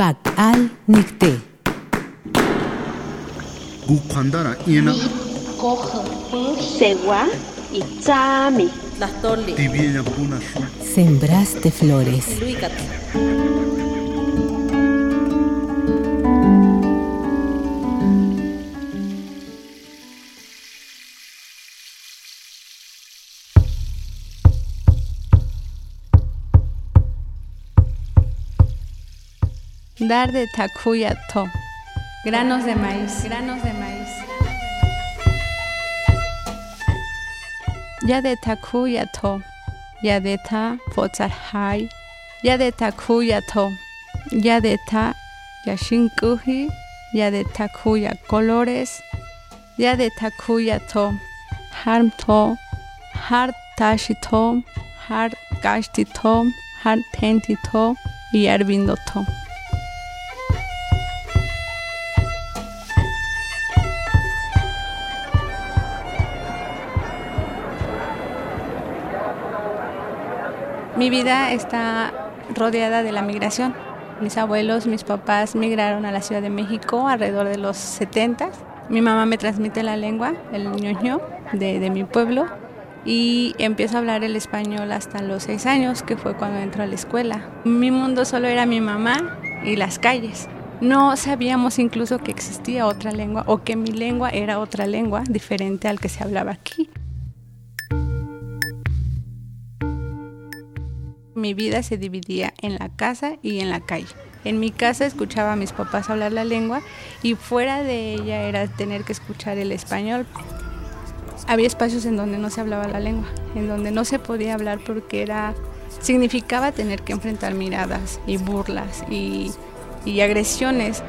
Pak al nikte. gu khandara ina cojo segua y kuna shu. Sembraste flores. Dar de takuya to. Granos de maíz. Granos de maíz. Ya de takuya to. Ya de ta fotzarhai. Ya de takuya to. Ya de ta yashinkuhi. Ya de takuya colores. Ya de takuya to. Harm to. Har tashi to. Har kashti to. Har tenti to. Y arvindo to. Mi vida está rodeada de la migración. Mis abuelos, mis papás migraron a la Ciudad de México alrededor de los 70. Mi mamá me transmite la lengua, el ñoño, de, de mi pueblo. Y empiezo a hablar el español hasta los seis años, que fue cuando entro a la escuela. Mi mundo solo era mi mamá y las calles. No sabíamos incluso que existía otra lengua o que mi lengua era otra lengua diferente al que se hablaba aquí. Mi vida se dividía en la casa y en la calle. En mi casa escuchaba a mis papás hablar la lengua y fuera de ella era tener que escuchar el español. Había espacios en donde no se hablaba la lengua, en donde no se podía hablar porque era significaba tener que enfrentar miradas y burlas y, y agresiones.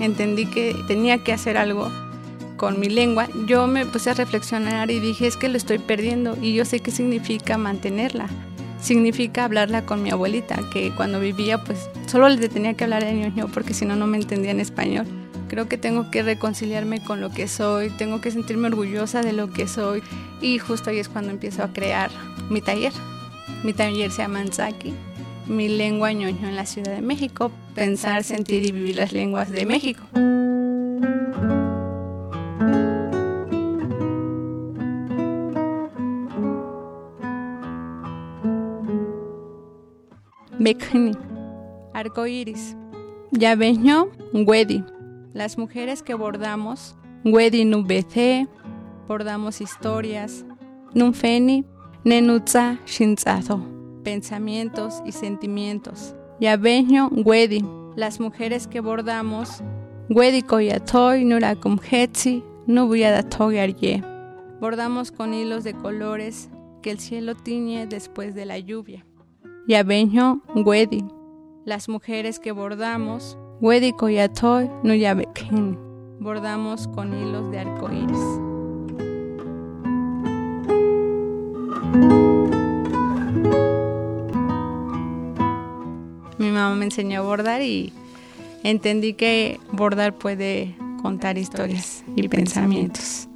Entendí que tenía que hacer algo con mi lengua, yo me puse a reflexionar y dije, es que lo estoy perdiendo y yo sé qué significa mantenerla. Significa hablarla con mi abuelita, que cuando vivía pues solo le tenía que hablar en ñoño porque si no no me entendía en español. Creo que tengo que reconciliarme con lo que soy, tengo que sentirme orgullosa de lo que soy y justo ahí es cuando empiezo a crear mi taller. Mi taller se llama Anzaki, mi lengua ñoño en la Ciudad de México, pensar, sentir y vivir las lenguas de México. Bekni, arcoíris. Yabeño, Wedi. Las mujeres que bordamos, Wedi nubece, bordamos historias, Nunfeni, Nenutza Shinzazo pensamientos y sentimientos. Yabeño Wedi, las mujeres que bordamos, Wedi koyatoy nurakum hetzi, nubuyadatogarye. Bordamos con hilos de colores que el cielo tiñe después de la lluvia. Yabeño Wedi, las mujeres que bordamos, Wedi koyatoy nuyabekin. Bordamos con hilos de arcoíris. Mi mamá me enseñó a bordar y entendí que bordar puede contar historias y pensamientos.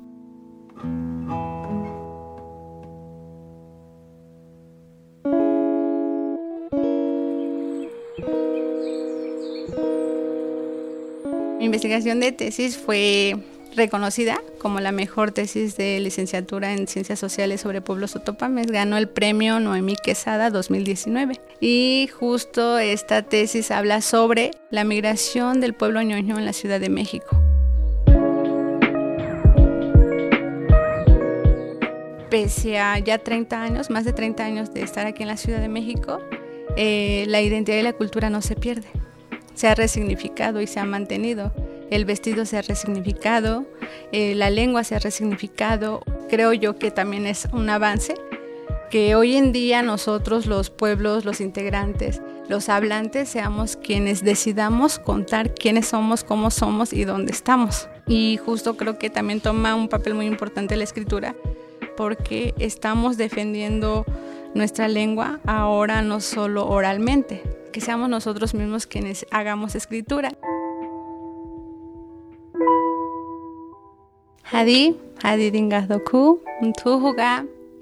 Mi investigación de tesis fue reconocida como la mejor tesis de licenciatura en Ciencias Sociales sobre pueblos otopames. Ganó el premio Noemí Quesada 2019. Y justo esta tesis habla sobre la migración del pueblo ñoño en la Ciudad de México. Pese a ya 30 años, más de 30 años de estar aquí en la Ciudad de México, eh, la identidad y la cultura no se pierde. Se ha resignificado y se ha mantenido el vestido se ha resignificado, eh, la lengua se ha resignificado. Creo yo que también es un avance que hoy en día nosotros los pueblos, los integrantes, los hablantes seamos quienes decidamos contar quiénes somos, cómo somos y dónde estamos. Y justo creo que también toma un papel muy importante la escritura porque estamos defendiendo nuestra lengua ahora no solo oralmente, que seamos nosotros mismos quienes hagamos escritura. Hadi, hadi dingas doku,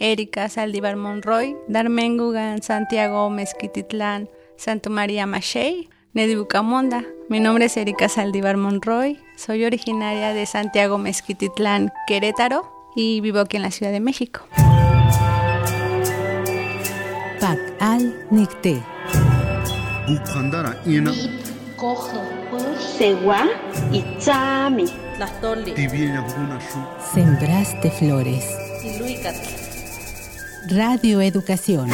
Erika Saldívar Monroy, Darmengugan, Santiago Mezquititlán, Santo María Machey, Nedibucamonda. Mi nombre es Erika Saldívar Monroy, soy originaria de Santiago Mezquititlán, Querétaro y vivo aquí en la Ciudad de México. Pak al Nicté. Sembraste flores. Radio Educación.